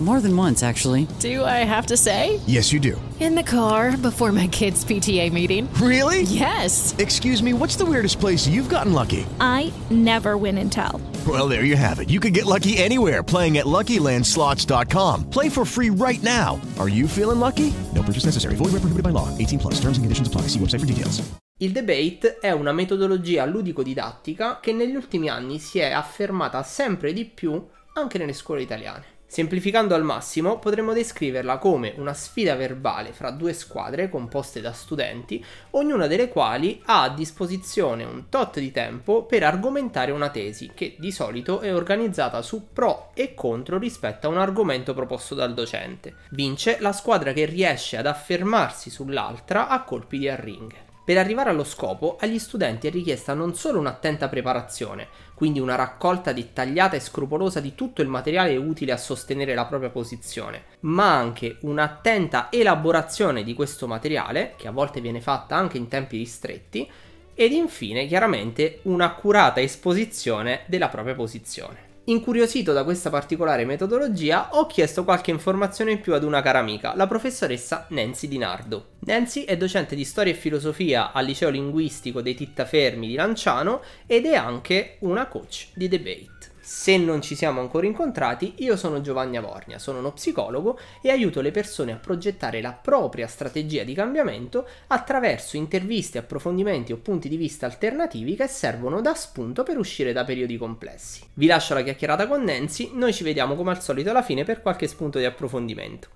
More than once, actually. Do I have to say? Yes, you do. In the car before my kids' PTA meeting. Really? Yes. Excuse me, what's the weirdest place you've gotten lucky? I never win and tell. Well, there you have it. You can get lucky anywhere playing at LuckyLandSlots.com. Play for free right now. Are you feeling lucky? No purchase necessary. Void where prohibited by law. 18 plus. Terms and conditions apply. See website for details. Il debate è una metodologia ludico-didattica che negli ultimi anni si è affermata sempre di più anche nelle scuole italiane. Semplificando al massimo, potremmo descriverla come una sfida verbale fra due squadre composte da studenti, ognuna delle quali ha a disposizione un tot di tempo per argomentare una tesi, che di solito è organizzata su pro e contro rispetto a un argomento proposto dal docente. Vince la squadra che riesce ad affermarsi sull'altra a colpi di arringhe. Per arrivare allo scopo, agli studenti è richiesta non solo un'attenta preparazione, quindi una raccolta dettagliata e scrupolosa di tutto il materiale utile a sostenere la propria posizione, ma anche un'attenta elaborazione di questo materiale, che a volte viene fatta anche in tempi ristretti, ed infine chiaramente un'accurata esposizione della propria posizione. Incuriosito da questa particolare metodologia, ho chiesto qualche informazione in più ad una cara amica, la professoressa Nancy Di Nardo. Nancy è docente di storia e filosofia al liceo linguistico dei Tittafermi di Lanciano ed è anche una coach di debate. Se non ci siamo ancora incontrati, io sono Giovanni Avornia, sono uno psicologo e aiuto le persone a progettare la propria strategia di cambiamento attraverso interviste, approfondimenti o punti di vista alternativi che servono da spunto per uscire da periodi complessi. Vi lascio la chiacchierata con Nancy, noi ci vediamo come al solito alla fine per qualche spunto di approfondimento.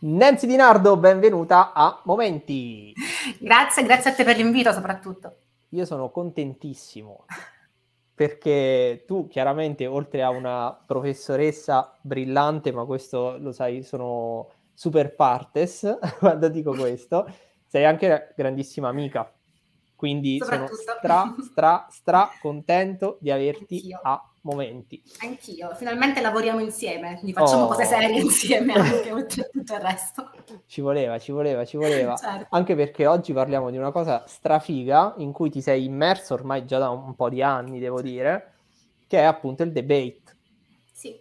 Nancy Di Nardo, benvenuta a Momenti. Grazie, grazie a te per l'invito soprattutto. Io sono contentissimo perché tu chiaramente oltre a una professoressa brillante, ma questo lo sai, sono super partes quando dico questo, sei anche una grandissima amica. Quindi sono stra, stra, stra contento di averti Anch'io. a momenti. Anch'io, finalmente lavoriamo insieme, quindi facciamo oh. cose serie insieme anche oltre a tutto il resto. Ci voleva, ci voleva, ci voleva. Certo. Anche perché oggi parliamo di una cosa strafiga in cui ti sei immerso ormai già da un po' di anni, devo dire, che è appunto il debate. Sì.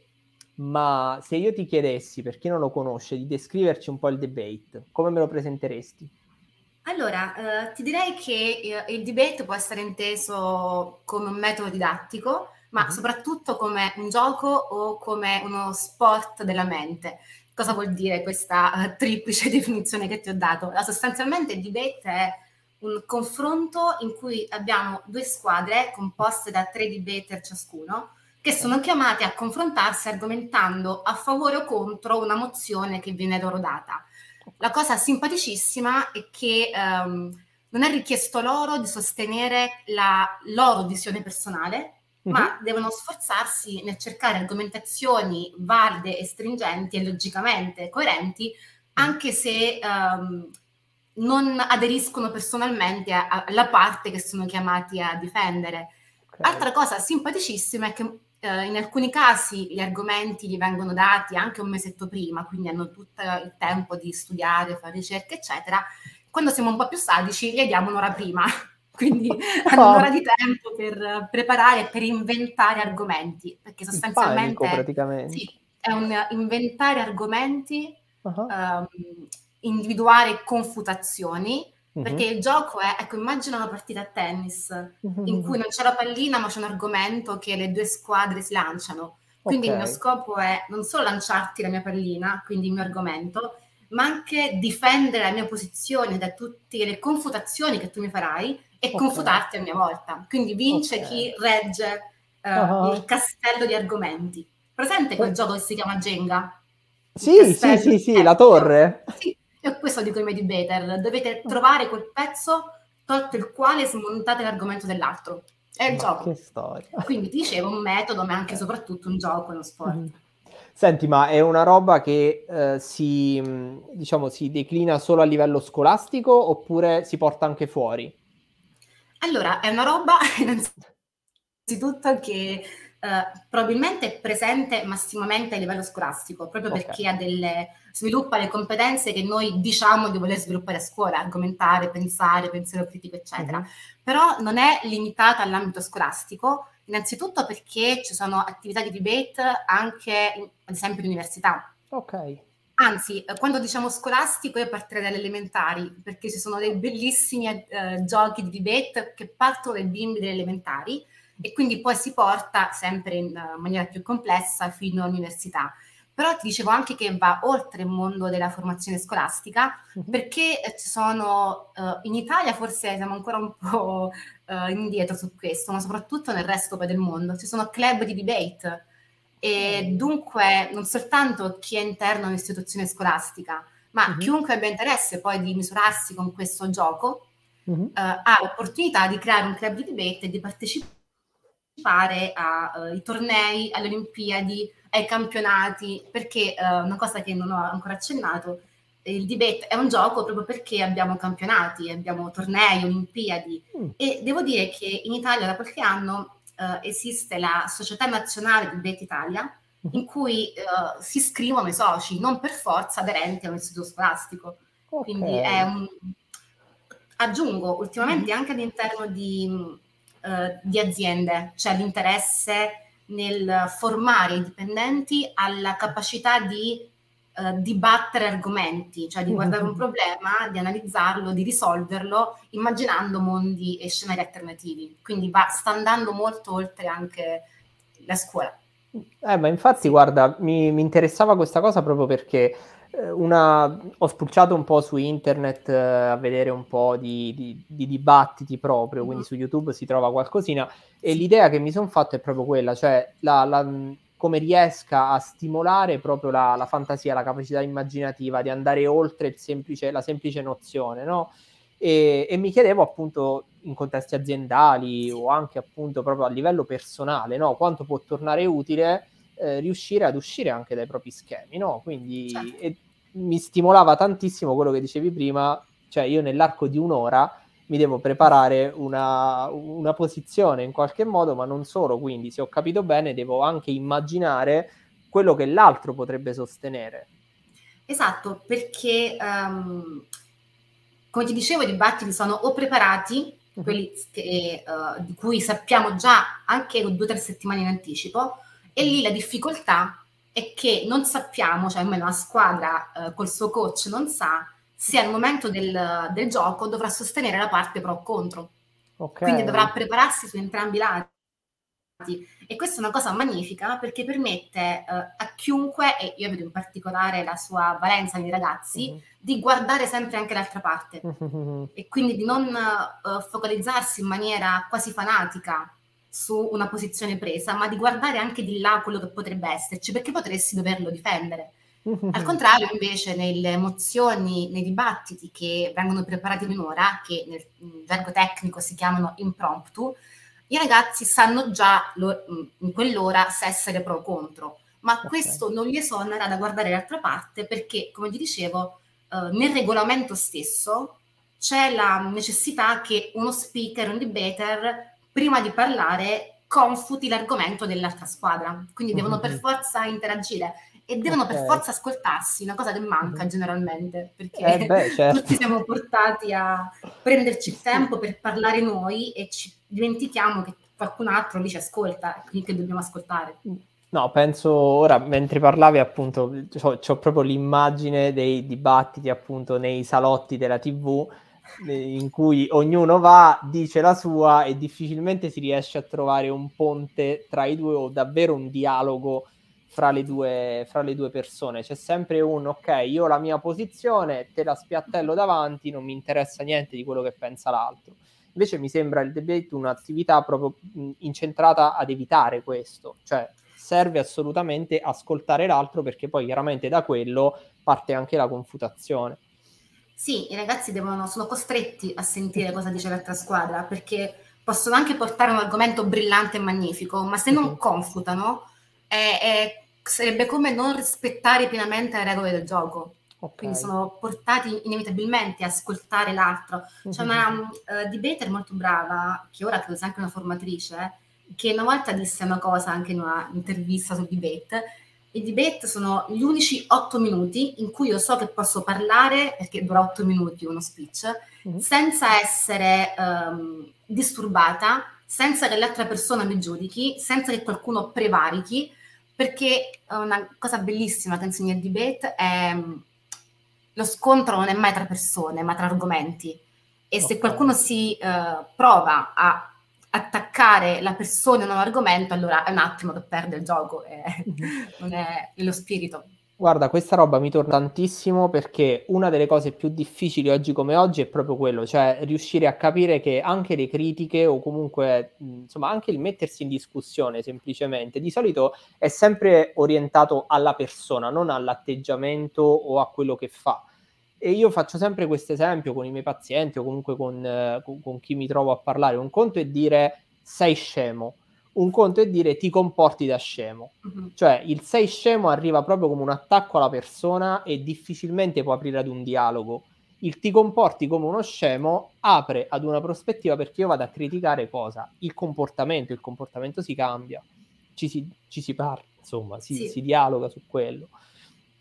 Ma se io ti chiedessi, per chi non lo conosce, di descriverci un po' il debate, come me lo presenteresti? Allora, eh, ti direi che eh, il debate può essere inteso come un metodo didattico ma soprattutto come un gioco o come uno sport della mente. Cosa vuol dire questa uh, triplice definizione che ti ho dato? La, sostanzialmente il debate è un confronto in cui abbiamo due squadre composte da tre debater ciascuno che sono chiamati a confrontarsi argomentando a favore o contro una mozione che viene loro data. La cosa simpaticissima è che um, non è richiesto loro di sostenere la loro visione personale, ma devono sforzarsi nel cercare argomentazioni valide e stringenti e logicamente coerenti, anche se um, non aderiscono personalmente alla parte che sono chiamati a difendere. Okay. Altra cosa simpaticissima è che uh, in alcuni casi gli argomenti gli vengono dati anche un mesetto prima, quindi hanno tutto il tempo di studiare, fare ricerche, eccetera. Quando siamo un po' più sadici, gli diamo un'ora prima quindi hanno un'ora di tempo per preparare e per inventare argomenti, perché sostanzialmente panico, praticamente. Sì, è un inventare argomenti, uh-huh. um, individuare confutazioni, uh-huh. perché il gioco è, ecco, immagina una partita a tennis uh-huh. in cui non c'è la pallina, ma c'è un argomento che le due squadre si lanciano. Quindi okay. il mio scopo è non solo lanciarti la mia pallina, quindi il mio argomento, ma anche difendere la mia posizione da tutte le confutazioni che tu mi farai e okay. confutarti a mia volta. Quindi vince okay. chi regge uh, uh-huh. il castello di argomenti. Presente quel uh. gioco che si chiama Jenga? Sì, sì, sì, sì, la torre. Sì, e questo dico ai debater. Dovete trovare quel pezzo tolto il quale smontate l'argomento dell'altro. È il ma gioco. Che storia. Quindi ti dicevo un metodo, ma anche e soprattutto un gioco, uno sport. Mm. Senti, ma è una roba che eh, si, diciamo, si declina solo a livello scolastico oppure si porta anche fuori? Allora, è una roba innanzitutto che Uh, probabilmente è presente massimamente a livello scolastico, proprio okay. perché delle, sviluppa le competenze che noi diciamo di voler sviluppare a scuola, argomentare, pensare, pensiero critico, eccetera. Mm-hmm. Però non è limitata all'ambito scolastico, innanzitutto perché ci sono attività di debate anche, ad esempio, in università. Ok. Anzi, eh, quando diciamo scolastico io partirei dalle elementari, perché ci sono dei bellissimi eh, giochi di debate che partono dai bimbi delle elementari e quindi poi si porta sempre in uh, maniera più complessa fino all'università. Però ti dicevo anche che va oltre il mondo della formazione scolastica, uh-huh. perché eh, ci sono, uh, in Italia forse siamo ancora un po' uh, indietro su questo, ma soprattutto nel resto del mondo, ci sono club di debate e dunque non soltanto chi è interno all'istituzione scolastica, ma uh-huh. chiunque abbia interesse poi di misurarsi con questo gioco uh-huh. uh, ha l'opportunità di creare un club di debate e di partecipare ai uh, tornei, alle Olimpiadi, ai campionati, perché uh, una cosa che non ho ancora accennato, il debate è un gioco proprio perché abbiamo campionati, abbiamo tornei, Olimpiadi mm. e devo dire che in Italia da qualche anno uh, esiste la Società Nazionale di Bet Italia, in cui uh, si iscrivono i soci, non per forza aderenti a un istituto scolastico. Okay. Quindi è un... Aggiungo, ultimamente mm-hmm. anche all'interno di, uh, di aziende c'è l'interesse nel formare i dipendenti alla capacità di uh, dibattere argomenti, cioè di guardare un problema, di analizzarlo, di risolverlo, immaginando mondi e scenari alternativi. Quindi va, sta andando molto oltre anche la scuola. Eh, ma infatti, sì. guarda, mi, mi, interessava questa cosa proprio perché eh, una, ho spulciato un po' su internet eh, a vedere un po' di, di, di dibattiti proprio, mm-hmm. quindi su YouTube si trova qualcosina e l'idea che mi sono fatto è proprio quella, cioè la, la, come riesca a stimolare proprio la, la, fantasia, la capacità immaginativa di andare oltre semplice, la semplice nozione, no? E, e, mi chiedevo appunto in contesti aziendali o anche appunto proprio a livello personale, no? Quanto può tornare utile eh, riuscire ad uscire anche dai propri schemi, no? Quindi certo. mi stimolava tantissimo quello che dicevi prima, cioè io nell'arco di un'ora mi devo preparare una, una, posizione in qualche modo, ma non solo, quindi se ho capito bene devo anche immaginare quello che l'altro potrebbe sostenere. Esatto, perché um, come ti dicevo i dibattiti sono o preparati, uh-huh. quelli che, uh, di cui sappiamo già anche due o tre settimane in anticipo, e lì la difficoltà è che non sappiamo, cioè almeno la squadra uh, col suo coach non sa se al momento del, del gioco dovrà sostenere la parte pro o contro. Okay. Quindi dovrà prepararsi su entrambi i lati. E questa è una cosa magnifica perché permette uh, a chiunque, e io vedo in particolare la sua valenza nei ragazzi, uh-huh. di guardare sempre anche l'altra parte uh-huh. e quindi di non uh, focalizzarsi in maniera quasi fanatica su una posizione presa, ma di guardare anche di là quello che potrebbe esserci, perché potresti doverlo difendere. Al contrario, invece, nelle emozioni, nei dibattiti che vengono preparati in un'ora, che nel gergo tecnico si chiamano impromptu, i ragazzi sanno già lo, in quell'ora se essere pro o contro, ma okay. questo non li esonera da guardare l'altra parte perché, come vi dicevo, eh, nel regolamento stesso c'è la necessità che uno speaker, un debater, prima di parlare, confuti l'argomento dell'altra squadra, quindi devono per forza interagire e devono okay. per forza ascoltarsi, una cosa che manca mm-hmm. generalmente, perché eh beh, certo. tutti siamo portati a prenderci il tempo per parlare noi e ci dimentichiamo che qualcun altro lì ci ascolta, quindi che dobbiamo ascoltare. No, penso ora, mentre parlavi appunto, ho proprio l'immagine dei dibattiti appunto nei salotti della TV in cui ognuno va, dice la sua e difficilmente si riesce a trovare un ponte tra i due o davvero un dialogo fra le, due, fra le due persone. C'è sempre un ok, io ho la mia posizione, te la spiattello davanti, non mi interessa niente di quello che pensa l'altro. Invece mi sembra il debate un'attività proprio incentrata ad evitare questo, cioè serve assolutamente ascoltare l'altro perché poi chiaramente da quello parte anche la confutazione. Sì, i ragazzi devono, sono costretti a sentire cosa dice l'altra squadra perché possono anche portare un argomento brillante e magnifico, ma se non confutano è, è sarebbe come non rispettare pienamente le regole del gioco. Okay. Quindi sono portati inevitabilmente a ascoltare l'altro. C'è una uh, debater molto brava, che ora credo sia anche una formatrice, che una volta disse una cosa anche in una intervista sul debate. I debate sono gli unici otto minuti in cui io so che posso parlare, perché dura otto minuti uno speech, mm-hmm. senza essere um, disturbata, senza che l'altra persona mi giudichi, senza che qualcuno prevarichi, perché una cosa bellissima che insegna il debate è lo scontro non è mai tra persone, ma tra argomenti. E se qualcuno si uh, prova a attaccare la persona in un argomento, allora è un attimo che perde il gioco, è, non è lo spirito. Guarda, questa roba mi torna tantissimo perché una delle cose più difficili oggi come oggi è proprio quello, cioè riuscire a capire che anche le critiche o comunque insomma anche il mettersi in discussione semplicemente di solito è sempre orientato alla persona, non all'atteggiamento o a quello che fa. E io faccio sempre questo esempio con i miei pazienti o comunque con, eh, con, con chi mi trovo a parlare. Un conto è dire sei scemo, un conto è dire ti comporti da scemo. Uh-huh. Cioè il sei scemo arriva proprio come un attacco alla persona e difficilmente può aprire ad un dialogo. Il ti comporti come uno scemo apre ad una prospettiva perché io vado a criticare cosa? Il comportamento, il comportamento si cambia, ci si, ci si parla, insomma, si, sì. si dialoga su quello.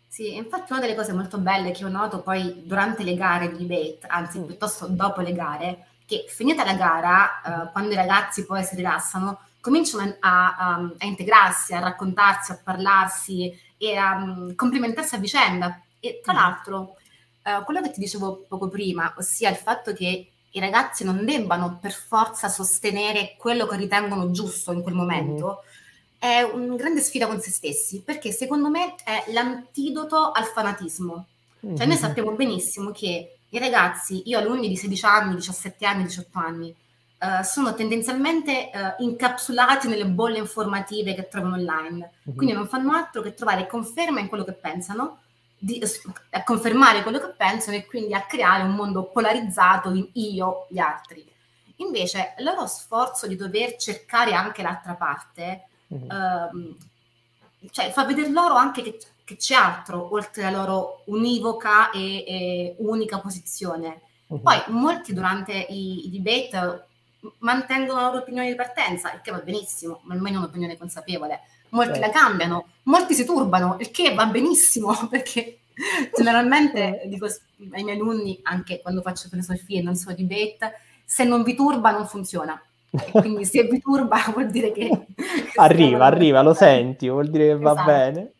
Sì, infatti una delle cose molto belle che ho notato poi durante le gare di debate, anzi mm. piuttosto dopo le gare, che finita la gara, uh, quando i ragazzi poi si rilassano, cominciano a, a, a, integrarsi, a raccontarsi, a parlarsi e a um, complimentarsi a vicenda. E tra mm. l'altro, uh, quello che ti dicevo poco prima, ossia il fatto che i ragazzi non debbano per forza sostenere quello che ritengono giusto in quel momento, mm. è una grande sfida con se stessi, perché secondo me è l'antidoto al fanatismo. Mm. Cioè noi sappiamo benissimo che i ragazzi, io alunni di 16 anni, 17 anni, 18 anni, uh, sono tendenzialmente uh, incapsulati nelle bolle informative che trovano online, uh-huh. quindi non fanno altro che trovare conferma in quello che pensano, di, a confermare quello che pensano e quindi a creare un mondo polarizzato in io, gli altri. Invece il loro sforzo di dover cercare anche l'altra parte, uh-huh. uh, cioè fa vedere loro anche che, che, c'è altro oltre la loro univoca e, e unica posizione. Uh-huh. Poi molti durante i, i debate mantengono la loro opinione di partenza, il che va benissimo, ma almeno un'opinione consapevole. Molti certo. la cambiano, molti si turbano, il che va benissimo, perché generalmente dico ai miei alunni, anche quando faccio filosofia e non solo debate, se non vi turba non funziona. E quindi se vi turba vuol dire che... arriva, arriva, lo senti, vuol dire che va esatto. bene.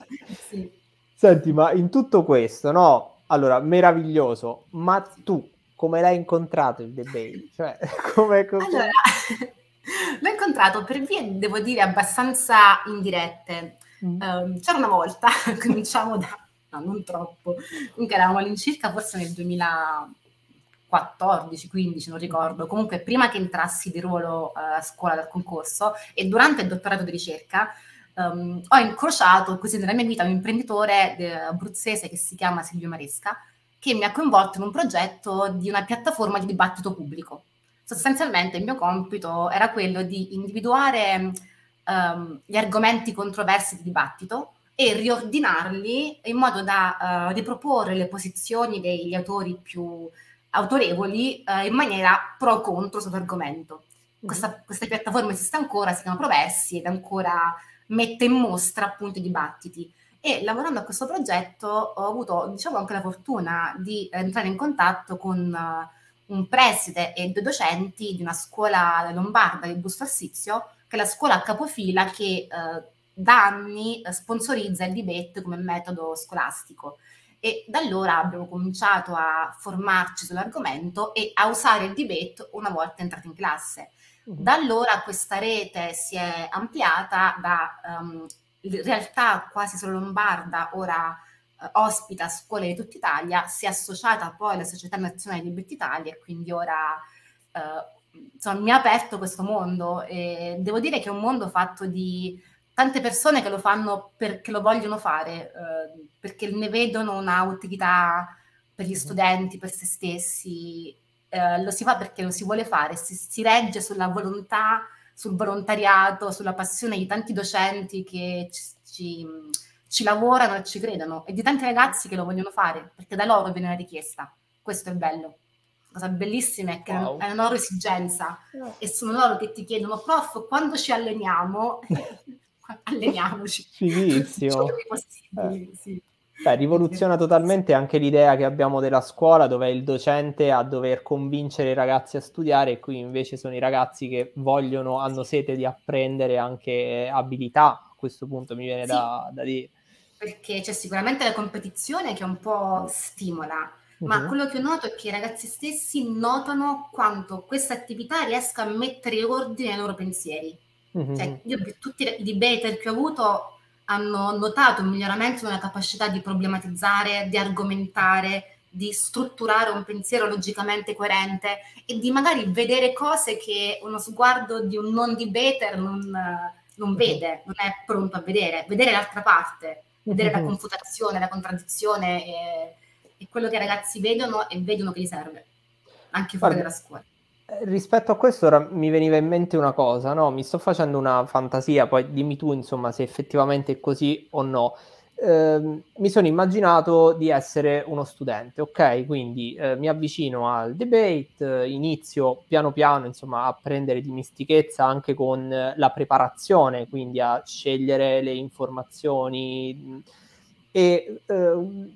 Sì. Senti, ma in tutto questo, no? Allora, meraviglioso, ma tu come l'hai incontrato il debate? Cioè, come, come... Allora, l'ho incontrato per vie, devo dire, abbastanza indirette. Mm. Um, c'era una volta, cominciamo da... no, non troppo, comunque eravamo all'incirca forse nel 2014-15, non ricordo, comunque prima che entrassi di ruolo uh, a scuola dal concorso e durante il dottorato di ricerca um, ho incrociato così nella mia vita un imprenditore de- abruzzese che si chiama Silvio Maresca, che mi ha coinvolto in un progetto di una piattaforma di dibattito pubblico. Sostanzialmente il mio compito era quello di individuare um, gli argomenti controversi di dibattito e riordinarli in modo da uh, riproporre le posizioni degli autori più autorevoli uh, in maniera pro contro sull'argomento. Mm-hmm. Questa, questa, piattaforma esiste ancora, si chiama Provessi ed ancora mette in mostra appunto i dibattiti e lavorando a questo progetto ho avuto diciamo anche la fortuna di entrare in contatto con uh, un preside e due docenti di una scuola lombarda di Busto Arsizio che è la scuola a capofila che uh, da anni sponsorizza il debate come metodo scolastico e da allora abbiamo cominciato a formarci sull'argomento e a usare il debate una volta entrati in classe. Da allora questa rete si è ampliata da um, realtà quasi solo lombarda, ora eh, ospita scuole di tutta Italia, si è associata poi alla Società Nazionale di Libertà Italia e quindi ora eh, insomma, mi ha aperto questo mondo. E devo dire che è un mondo fatto di tante persone che lo fanno perché lo vogliono fare, eh, perché ne vedono una utilità per gli studenti, per se stessi, eh, lo si fa perché lo si vuole fare, si, si regge sulla volontà sul volontariato, sulla passione di tanti docenti che ci, ci, ci lavorano e ci credono e di tanti ragazzi che lo vogliono fare perché da loro viene la richiesta. Questo è bello. cosa bellissima è che Wow. è una loro esigenza e sono loro che ti chiedono, prof, quando ci alleniamo? Alleniamoci. Tutti i Fighissimo. possibili, sì. Beh, rivoluziona totalmente anche l'idea che abbiamo della scuola, dove è il docente a dover convincere i ragazzi a studiare, e qui invece sono i ragazzi che vogliono, hanno sete di apprendere anche abilità. A questo punto mi viene Sì. da, da dire. Perché c'è sicuramente la competizione che un po' stimola, ma Mhm. quello che ho notato è che i ragazzi stessi notano quanto questa attività riesca a mettere ordine nei loro pensieri. Mhm. Cioè, io per tutti i debater che ho avuto hanno notato un miglioramento nella capacità di problematizzare, di argomentare, di strutturare un pensiero logicamente coerente e di magari vedere cose che uno sguardo di un non debater non, non vede, non è pronto a vedere, vedere l'altra parte, vedere la confutazione, la contraddizione e, e quello che i ragazzi vedono e vedono che gli serve, anche fuori Guarda, dalla scuola. Eh, Rispetto a questo ora mi veniva in mente una cosa, no? Mi sto facendo una fantasia, poi dimmi tu insomma se effettivamente è così o no. Ehm, mi sono immaginato di essere uno studente, ok? Quindi eh, mi avvicino al debate, eh, inizio piano piano insomma a prendere dimestichezza anche con eh, la preparazione, quindi a scegliere le informazioni mh, e ehm,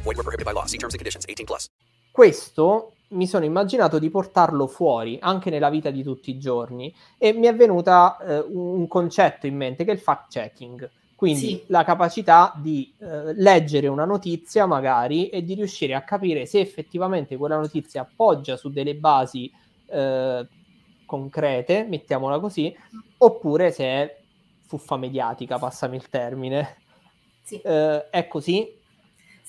Group. Void were prohibited by law. See terms and conditions. 18 plus. questo mi sono immaginato di portarlo fuori anche nella vita di tutti i giorni e mi è venuta eh, un un concetto in mente che è il fact checking. Quindi Sì. la capacità di eh, leggere una notizia magari e di riuscire a capire se effettivamente quella notizia appoggia su delle basi eh, concrete, mettiamola così, oppure se è fuffa mediatica, passami il termine. Sì. Eh, è così?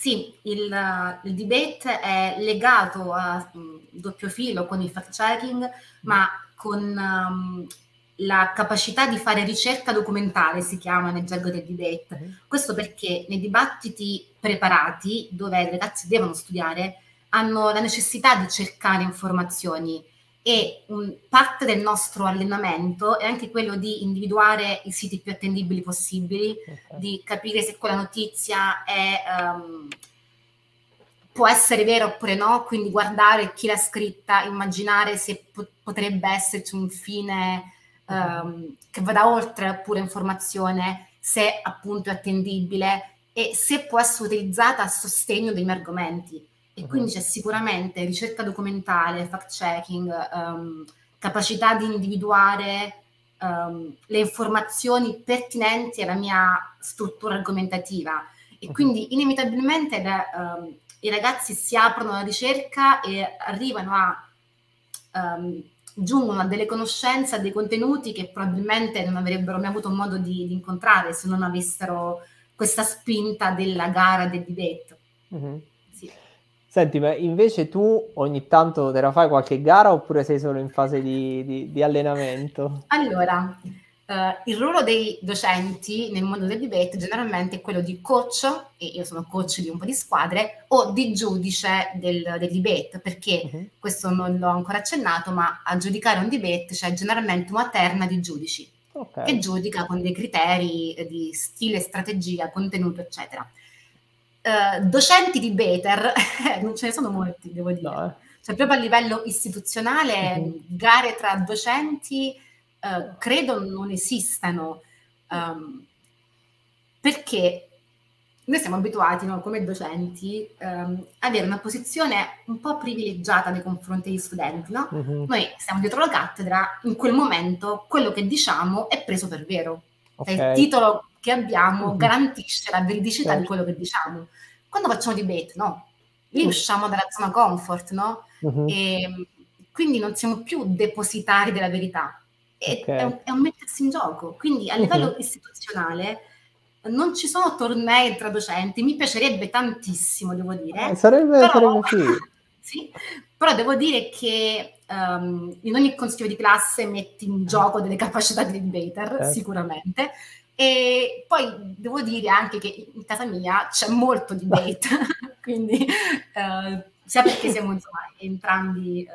Sì, il, il debate è legato a mm, doppio filo con il fact-checking, ma con um, la capacità di fare ricerca documentale, si chiama nel gergo del debate. Questo perché nei dibattiti preparati, dove i ragazzi devono studiare, hanno la necessità di cercare informazioni e un- parte del nostro allenamento è anche quello di individuare i siti più attendibili possibili, Ok. di capire se quella notizia è, ehm, può essere vera oppure no, quindi guardare chi l'ha scritta, immaginare se po- potrebbe esserci un fine ehm, che vada oltre la pura informazione, se appunto è attendibile e se può essere utilizzata a sostegno dei miei argomenti. E Mhm. quindi c'è sicuramente ricerca documentale, fact-checking, ehm, capacità di individuare ehm, le informazioni pertinenti alla mia struttura argomentativa e Mhm. quindi inevitabilmente le- ehm, i ragazzi si aprono alla ricerca e arrivano a giungono a delle conoscenze, a dei contenuti che probabilmente non avrebbero mai avuto modo di, di incontrare se non avessero questa spinta della gara del debate. Mhm. Senti, ma invece tu ogni tanto te la fai qualche gara oppure sei solo in fase di, di- di allenamento? Allora, eh, il ruolo dei docenti nel mondo del debate generalmente è quello di coach, e io sono coach di un po' di squadre, o di giudice del, del debate, perché Mhm. questo non l'ho ancora accennato, ma a giudicare un debate c'è generalmente una terna di giudici Ok. che giudica con dei criteri eh, di stile, strategia, contenuto, eccetera. Eh, docenti di Beter, non ce ne sono molti, devo dire. No, eh. Cioè, proprio a livello istituzionale, Mhm. gare tra docenti eh, credo non esistano, ehm, perché noi siamo abituati, no, come docenti, ehm, a avere una posizione un po' privilegiata nei confronti degli studenti, no? Mhm. Noi siamo dietro la cattedra, in quel momento quello che diciamo è preso per vero. Cioè, Ok. il titolo che abbiamo Mhm. garantisce la veridicità di Certo. quello che diciamo. Quando facciamo debate, no? Lì Mm. usciamo dalla zona comfort, no? Mhm. E mm, quindi non siamo più depositari della verità. E- Ok. È, un, è un mettersi in gioco. Quindi a livello Mhm. istituzionale non ci sono tornei tra docenti. Mi piacerebbe tantissimo, devo dire. Eh, sarebbe, Però- sarebbe sì, però devo dire che ehm, in ogni consiglio di classe metti in gioco delle capacità di debater, Certo. sicuramente. E poi devo dire anche che in casa mia c'è molto debate, quindi eh, sia perché siamo insomma, entrambi eh,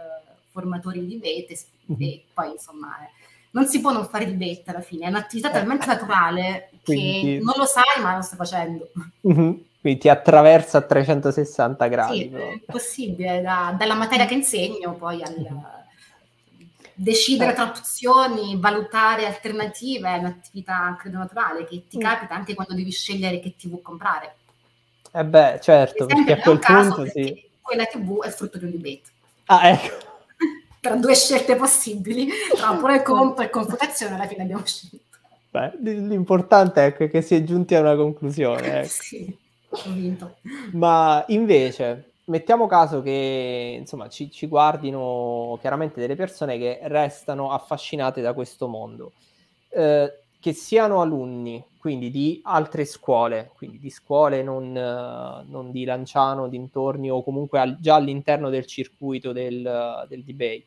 formatori di debate e, Mhm. e poi insomma eh, non si può non fare debate alla fine, è un'attività talmente naturale che Quindi- non lo sai ma lo stai facendo. Mhm. Quindi ti attraversa a 360 gradi. Sì, è possibile, da- dalla materia che insegno poi al Mhm. Decidere Eh. tra opzioni, valutare alternative, è un'attività credo naturale che ti Mm. capita anche quando devi scegliere che TV comprare. Eh beh, certo, Per perché a è quel punto sì. quella TV è frutto di un debate. Ah, ecco. Tra due scelte possibili, tra pro e contro e confutazione, alla fine abbiamo scelto. Beh, l'importante è che- che si è giunti a una conclusione. ecco. Sì, ho vinto. Ma invece, mettiamo caso che insomma ci, ci guardino chiaramente delle persone che restano affascinate da questo mondo, eh, che siano alunni, quindi di altre scuole, quindi di scuole non, eh, non di Lanciano, dintorni o comunque al- già all'interno del circuito del, del debate,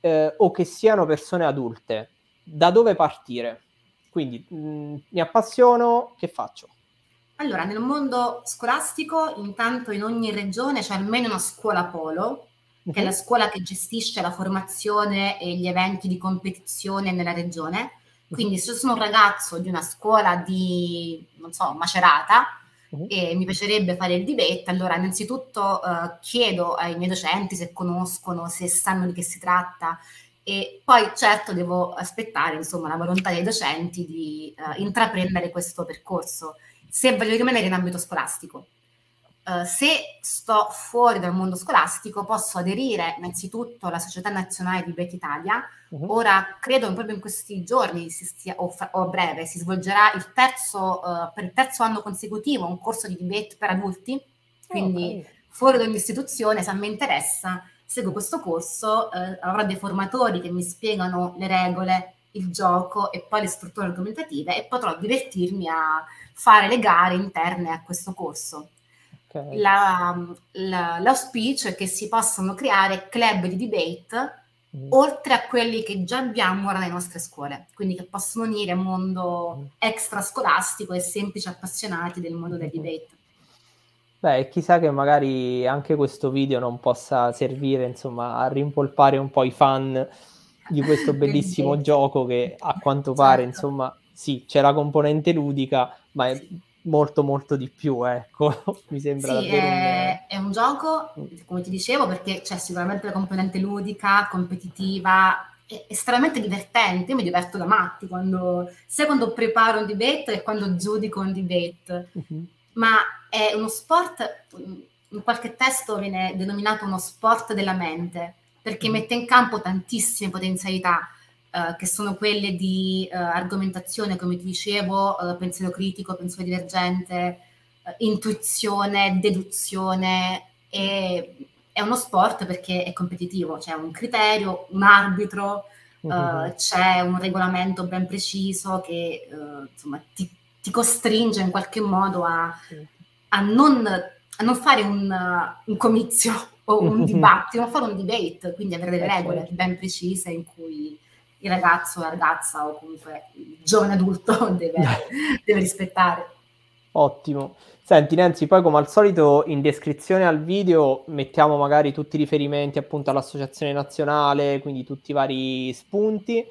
eh, o che siano persone adulte, da dove partire? Quindi mh, mi appassiono, che faccio? Allora, nel mondo scolastico, intanto in ogni regione c'è almeno una scuola polo, che è la scuola che gestisce la formazione e gli eventi di competizione nella regione. Quindi se io sono un ragazzo di una scuola di, non so, Macerata Mhm. e mi piacerebbe fare il debate, allora innanzitutto eh, chiedo ai miei docenti se conoscono, se sanno di che si tratta e poi certo devo aspettare insomma la volontà dei docenti di eh, intraprendere questo percorso se voglio rimanere in ambito scolastico. Eh, se sto fuori dal mondo scolastico posso aderire innanzitutto alla Società Nazionale di Debate Italia. Mhm. Ora credo proprio in questi giorni stia- o, fra- o a breve si svolgerà il terzo, eh, per il terzo anno consecutivo un corso di debate per adulti, quindi Ok. fuori da ogni istituzione, se a me interessa, seguo questo corso, eh, avrò dei formatori che mi spiegano le regole, il gioco e poi le strutture argomentative e potrò divertirmi a fare le gare interne a questo corso. Ok. La- la- l'auspicio è che si possano creare club di debate Mhm. oltre a quelli che già abbiamo ora nelle nostre scuole, quindi che possono unire mondo extrascolastico e semplici appassionati del mondo del debate. Beh, chissà che magari anche questo video non possa servire, insomma, a rimpolpare un po' i fan di questo bellissimo gioco che a quanto pare, Certo. insomma, sì, c'è la componente ludica, ma è molto molto di più, ecco. Mi sembra Sì, davvero un- è, è un gioco, come ti dicevo, perché c'è sicuramente la componente ludica, competitiva, è estremamente divertente. Io mi diverto da matti quando, sia quando preparo un debate e quando giudico un debate. Mhm. Ma è uno sport, in qualche testo viene denominato uno sport della mente, perché Mhm. mette in campo tantissime potenzialità. eh, che sono quelle di eh, argomentazione, come ti dicevo, eh, pensiero critico, pensiero divergente, eh, intuizione, deduzione e è uno sport perché è competitivo, c'è un criterio, un arbitro, eh, Mhm. c'è un regolamento ben preciso che eh, insomma, ti, ti costringe in qualche modo a, a non, non fare un, uh, un comizio o un dibattito, ma fare un debate, quindi avere delle Eh, regole certo. ben precise in cui il ragazzo, la ragazza o comunque il giovane adulto deve, deve rispettare. Ottimo. Senti Nancy, poi come al solito in descrizione al video mettiamo magari tutti i riferimenti appunto all'associazione nazionale, quindi tutti i vari spunti.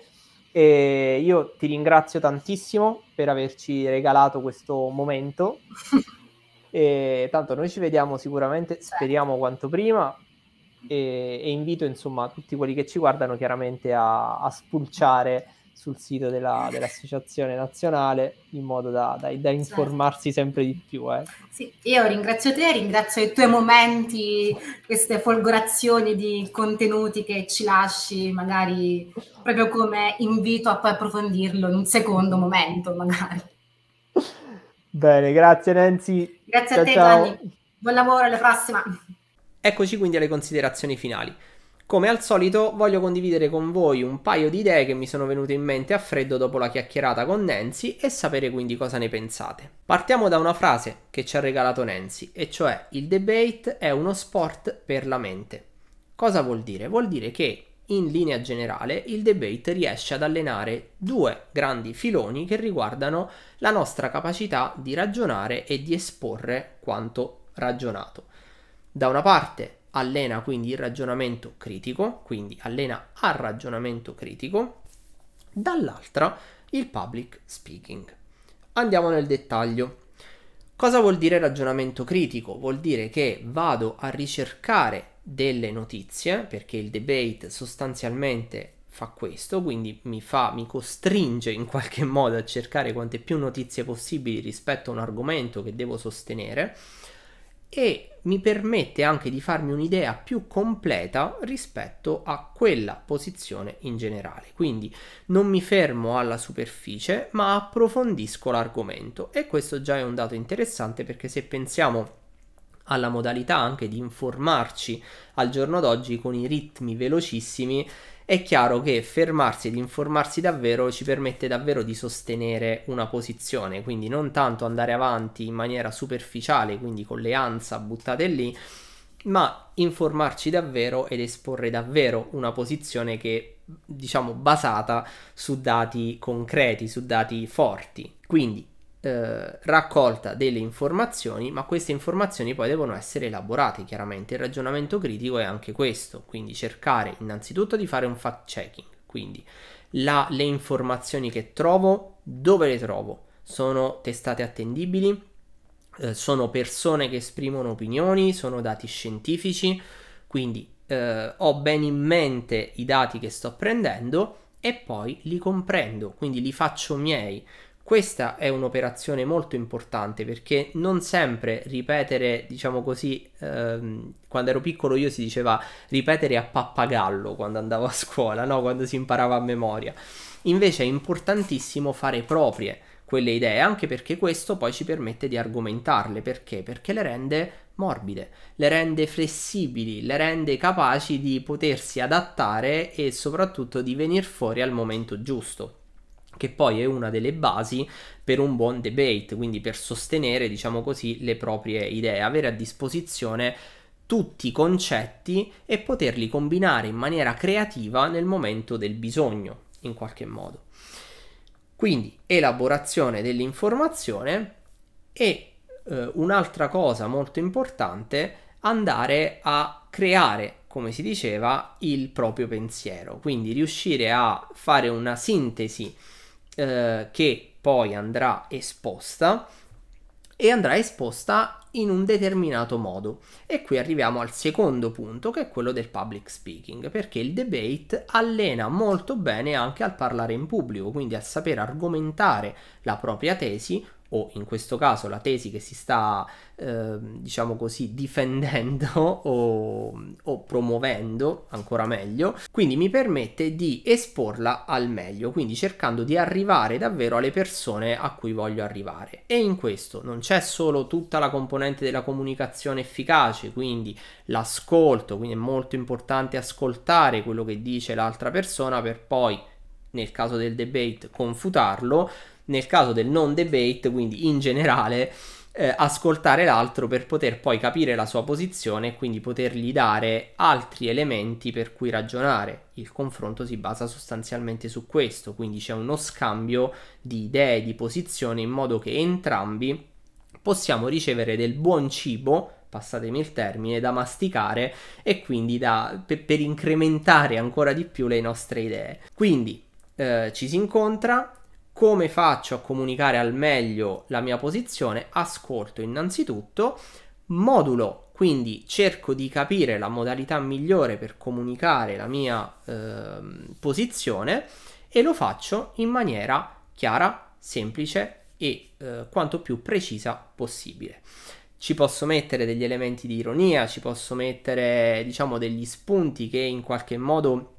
E io ti ringrazio tantissimo per averci regalato questo momento. E tanto noi ci vediamo sicuramente, speriamo quanto prima. E, e invito insomma tutti quelli che ci guardano chiaramente a, a spulciare sul sito della- dell'associazione nazionale in modo da, da- da informarsi sempre di più. eh. Sì, io ringrazio te, ringrazio i tuoi momenti, queste folgorazioni di contenuti che ci lasci, magari proprio come invito a poi approfondirlo in un secondo momento, magari. Bene, grazie Nancy. Grazie Ciao, a te, ciao. Gianni. Buon lavoro, alla prossima. Eccoci quindi alle considerazioni finali. Come al solito voglio condividere con voi un paio di idee che mi sono venute in mente a freddo dopo la chiacchierata con Nancy e sapere quindi cosa ne pensate. Partiamo da una frase che ci ha regalato Nancy, e cioè il debate è uno sport per la mente. Cosa vuol dire? Vuol dire che in linea generale il debate riesce ad allenare due grandi filoni che riguardano la nostra capacità di ragionare e di esporre quanto ragionato. Da una parte allena quindi il ragionamento critico, quindi allena al ragionamento critico, dall'altra il public speaking. Andiamo nel dettaglio. Cosa vuol dire ragionamento critico? Vuol dire che vado a ricercare delle notizie, perché il debate sostanzialmente fa questo, quindi mi fa, mi costringe in qualche modo a cercare quante più notizie possibili rispetto a un argomento che devo sostenere e mi permette anche di farmi un'idea più completa rispetto a quella posizione in generale. Quindi non mi fermo alla superficie, ma approfondisco l'argomento e questo già è un dato interessante perché se pensiamo alla modalità anche di informarci al giorno d'oggi con i ritmi velocissimi, è chiaro che fermarsi ed informarsi davvero ci permette davvero di sostenere una posizione, quindi non tanto andare avanti in maniera superficiale, quindi con le ansa buttate lì, ma informarci davvero ed esporre davvero una posizione che diciamo basata su dati concreti, su dati forti. Quindi eh, raccolta delle informazioni, ma queste informazioni poi devono essere elaborate chiaramente. Il ragionamento critico è anche questo, quindi cercare innanzitutto di fare un fact checking, quindi la, le informazioni che trovo, dove le trovo? Sono testate attendibili? Eh, sono persone che esprimono opinioni? Sono dati scientifici? Quindi eh, ho ben in mente i dati che sto prendendo e poi li comprendo, quindi li faccio miei. Questa è un'operazione molto importante perché non sempre ripetere, diciamo così, ehm, quando ero piccolo io si diceva ripetere a pappagallo quando andavo a scuola, no? quando si imparava a memoria. Invece è importantissimo fare proprie quelle idee, anche perché questo poi ci permette di argomentarle. Perché? Perché le rende morbide, le rende flessibili, le rende capaci di potersi adattare e soprattutto di venire fuori al momento giusto che poi è una delle basi per un buon debate, quindi per sostenere, diciamo così, le proprie idee, avere a disposizione tutti i concetti e poterli combinare in maniera creativa nel momento del bisogno, in qualche modo. Quindi elaborazione dell'informazione e eh, un'altra cosa molto importante, andare a creare, come si diceva, il proprio pensiero, quindi riuscire a fare una sintesi eh, che poi andrà esposta e andrà esposta in un determinato modo. E qui arriviamo al secondo punto, che è quello del public speaking, perché il debate allena molto bene anche al parlare in pubblico, quindi al saper argomentare la propria tesi o in questo caso la tesi che si sta, eh, diciamo così, difendendo o, o, promuovendo, ancora meglio, quindi mi permette di esporla al meglio, quindi cercando di arrivare davvero alle persone a cui voglio arrivare. E in questo non c'è solo tutta la componente della comunicazione efficace, quindi l'ascolto, quindi è molto importante ascoltare quello che dice l'altra persona per poi nel caso del debate confutarlo, nel caso del non debate, quindi in generale, eh, ascoltare l'altro per poter poi capire la sua posizione e quindi potergli dare altri elementi per cui ragionare. Il confronto si basa sostanzialmente su questo, quindi c'è uno scambio di idee, di posizioni in modo che entrambi possiamo ricevere del buon cibo passatemi il termine, da masticare e quindi da, per, per incrementare ancora di più le nostre idee. Quindi eh, ci si incontra, come faccio a comunicare al meglio la mia posizione? Ascolto innanzitutto, modulo, quindi cerco di capire la modalità migliore per comunicare la mia eh, posizione e lo faccio in maniera chiara, semplice e eh, quanto più precisa possibile. Ci posso mettere degli elementi di ironia, ci posso mettere diciamo degli spunti che in qualche modo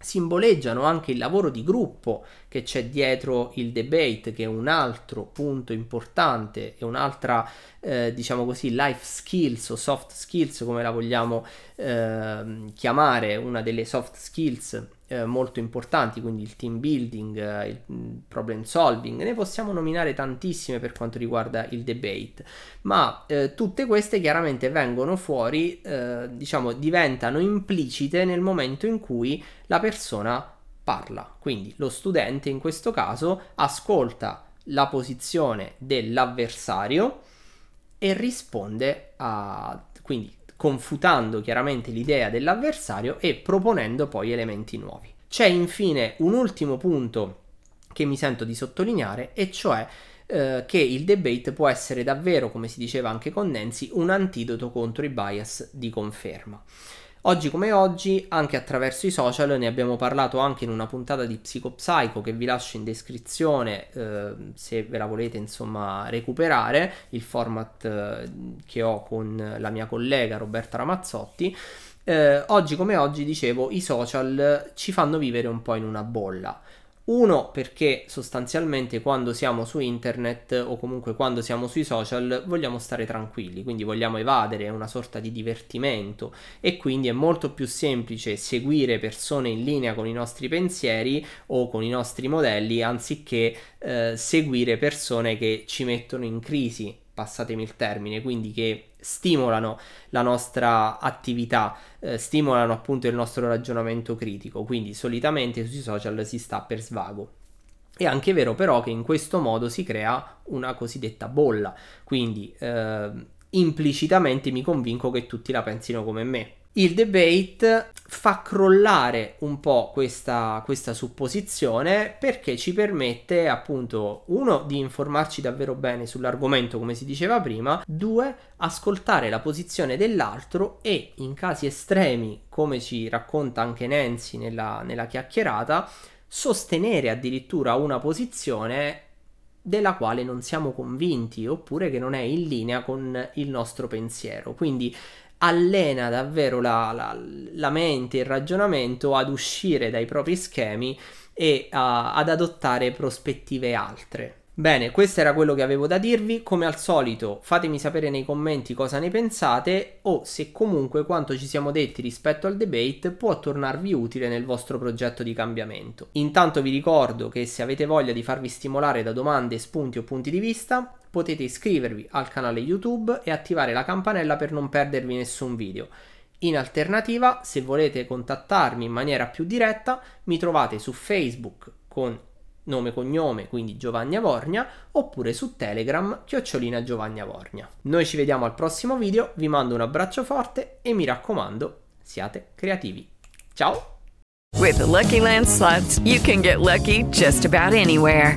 simboleggiano anche il lavoro di gruppo che c'è dietro il debate, che è un altro punto importante e un'altra, eh, diciamo così, life skills o soft skills, come la vogliamo eh, chiamare, una delle soft skills eh, molto importanti, quindi il team building, eh, il mm, problem solving, ne possiamo nominare tantissime per quanto riguarda il debate, ma eh, tutte queste chiaramente vengono fuori, eh, diciamo, diventano implicite nel momento in cui la persona parla. Quindi lo studente in questo caso ascolta la posizione dell'avversario e risponde a quindi confutando chiaramente l'idea dell'avversario e proponendo poi elementi nuovi. C'è infine un ultimo punto che mi sento di sottolineare e cioè eh, che il debate può essere davvero, come si diceva anche con Nancy, un antidoto contro i bias di conferma. Oggi come oggi, anche attraverso i social, ne abbiamo parlato anche in una puntata di Psicopsycho che vi lascio in descrizione eh, se ve la volete insomma recuperare, il format eh, che ho con la mia collega Roberta Ramazzotti. Eh, oggi come oggi, dicevo, i social ci fanno vivere un po' in una bolla. Uno perché sostanzialmente quando siamo su internet o comunque quando siamo sui social vogliamo stare tranquilli, quindi vogliamo evadere, è una sorta di divertimento e quindi è molto più semplice seguire persone in linea con i nostri pensieri o con i nostri modelli anziché eh, seguire persone che ci mettono in crisi passatemi il termine, quindi che stimolano la nostra attività, eh, stimolano appunto il nostro ragionamento critico, quindi solitamente sui social si sta per svago. È anche vero però che in questo modo si crea una cosiddetta bolla, quindi eh, implicitamente mi convinco che tutti la pensino come me. Il debate fa crollare un po' questa, questa, supposizione perché ci permette appunto uno di informarci davvero bene sull'argomento come si diceva prima, due ascoltare la posizione dell'altro e in casi estremi come ci racconta anche Nancy nella, nella chiacchierata sostenere addirittura una posizione della quale non siamo convinti oppure che non è in linea con il nostro pensiero. Quindi allena davvero la, la, la, mente, il ragionamento ad uscire dai propri schemi e a, ad adottare prospettive altre. Bene, questo era quello che avevo da dirvi. Come al solito, fatemi sapere nei commenti cosa ne pensate o se comunque quanto ci siamo detti rispetto al debate può tornarvi utile nel vostro progetto di cambiamento. Intanto vi ricordo che se avete voglia di farvi stimolare da domande, spunti o punti di vista, potete iscrivervi al canale YouTube e attivare la campanella per non perdervi nessun video. In alternativa, se volete contattarmi in maniera più diretta, mi trovate su Facebook con nome cognome, quindi Giovanni Avorgna, oppure su Telegram, chiocciolina Giovanni Avorgna. Noi ci vediamo al prossimo video, vi mando un abbraccio forte e mi raccomando, siate creativi. Ciao! With Lucky Land slots, you can get lucky just about anywhere.